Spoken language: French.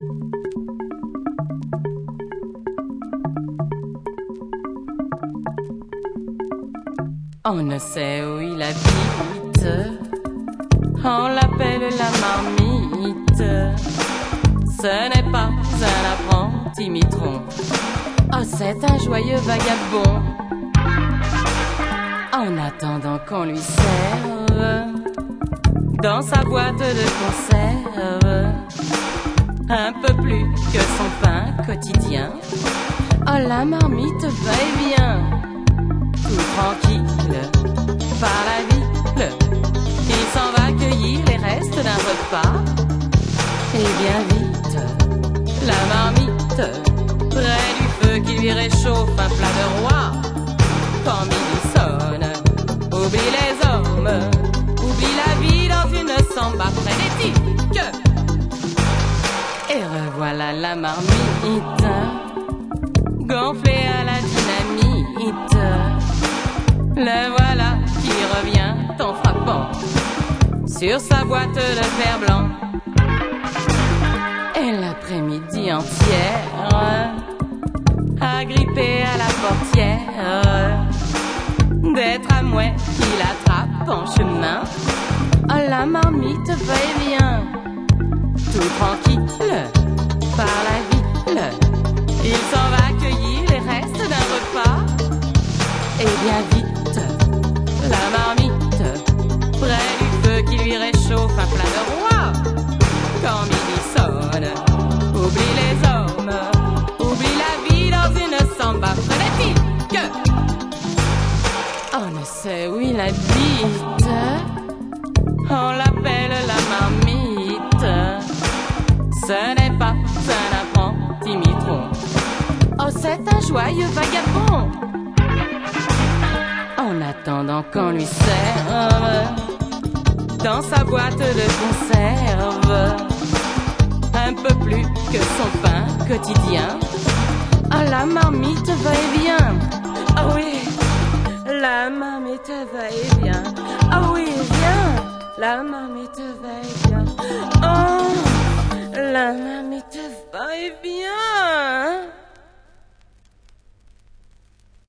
On ne sait où il habite. On l'appelle la marmite. Ce n'est pas un apprenti mitron. Oh, c'est un joyeux vagabond. En attendant qu'on lui serve dans sa boîte de conserve un peu plus que son pain quotidien. Oh, la marmite va et vient, tout tranquille, par la ville. Il s'en va cueillir les restes d'un repas. Et bien vite, la marmite, près du feu qui lui réchauffe un plat de roi. Revoilà la marmite, gonflée à la dynamite. Le voilà qui revient en frappant sur sa boîte de fer blanc. Et l'après-midi entière, agrippée à la portière, des tramways qui l'attrapent en chemin. La marmite va et vient, tout tranquille, la marmite, près du feu qui lui réchauffe un plat de roi. Quand midi sonne, oublie les hommes, oublie la vie dans une samba frénétique. On ne sait où il habite, on l'appelle la marmite. Ce n'est pas un apprenti mitron, oh c'est un joyeux vagabond. En attendant qu'on lui serve dans sa boîte de conserve un peu plus que son pain quotidien. Ah, la marmite va et vient. Ah oui, la marmite va et vient. Ah oui, viens, la marmite va et vient. Oh, la marmite va et vient.